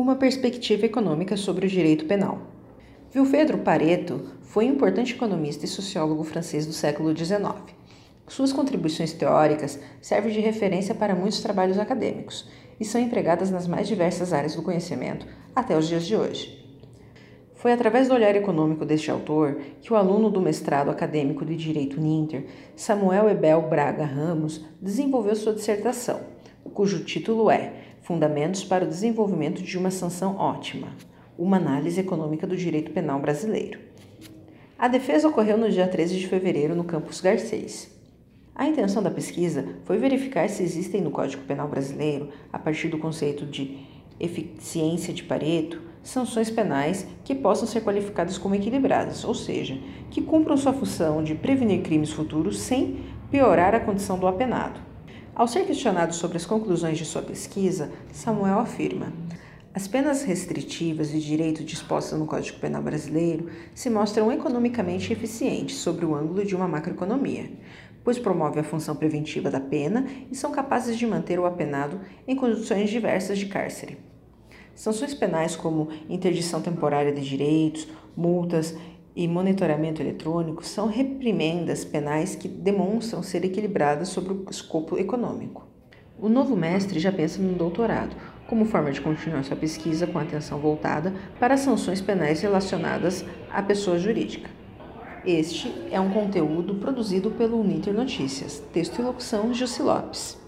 Uma perspectiva econômica sobre o direito penal. Vilfedro Pareto foi um importante economista e sociólogo francês do século XIX. Suas contribuições teóricas servem de referência para muitos trabalhos acadêmicos e são empregadas nas mais diversas áreas do conhecimento até os dias de hoje. Foi através do olhar econômico deste autor que o aluno do mestrado acadêmico de Direito Ninter, Samuel Ebel Braga Ramos, desenvolveu sua dissertação, cujo título é Fundamentos para o Desenvolvimento de uma Sanção Ótima Uma Análise Econômica do Direito Penal Brasileiro. A defesa ocorreu no dia 13 de fevereiro no campus Garcês. A intenção da pesquisa foi verificar se existem no Código Penal Brasileiro, a partir do conceito de eficiência de Pareto, sanções penais que possam ser qualificadas como equilibradas, ou seja, que cumpram sua função de prevenir crimes futuros sem piorar a condição do apenado. Ao ser questionado sobre as conclusões de sua pesquisa, Samuel afirma: as penas restritivas de direito dispostas no Código Penal brasileiro se mostram economicamente eficientes sobre o ângulo de uma macroeconomia, pois promovem a função preventiva da pena e são capazes de manter o apenado em condições diversas de cárcere. Sanções penais como interdição temporária de direitos, multas e monitoramento eletrônico são reprimendas penais que demonstram ser equilibradas sobre o escopo econômico. O novo mestre já pensa no doutorado, como forma de continuar sua pesquisa com atenção voltada para sanções penais relacionadas à pessoa jurídica. Este é um conteúdo produzido pelo Uninter Notícias. Texto e locução, Jussi Lopes.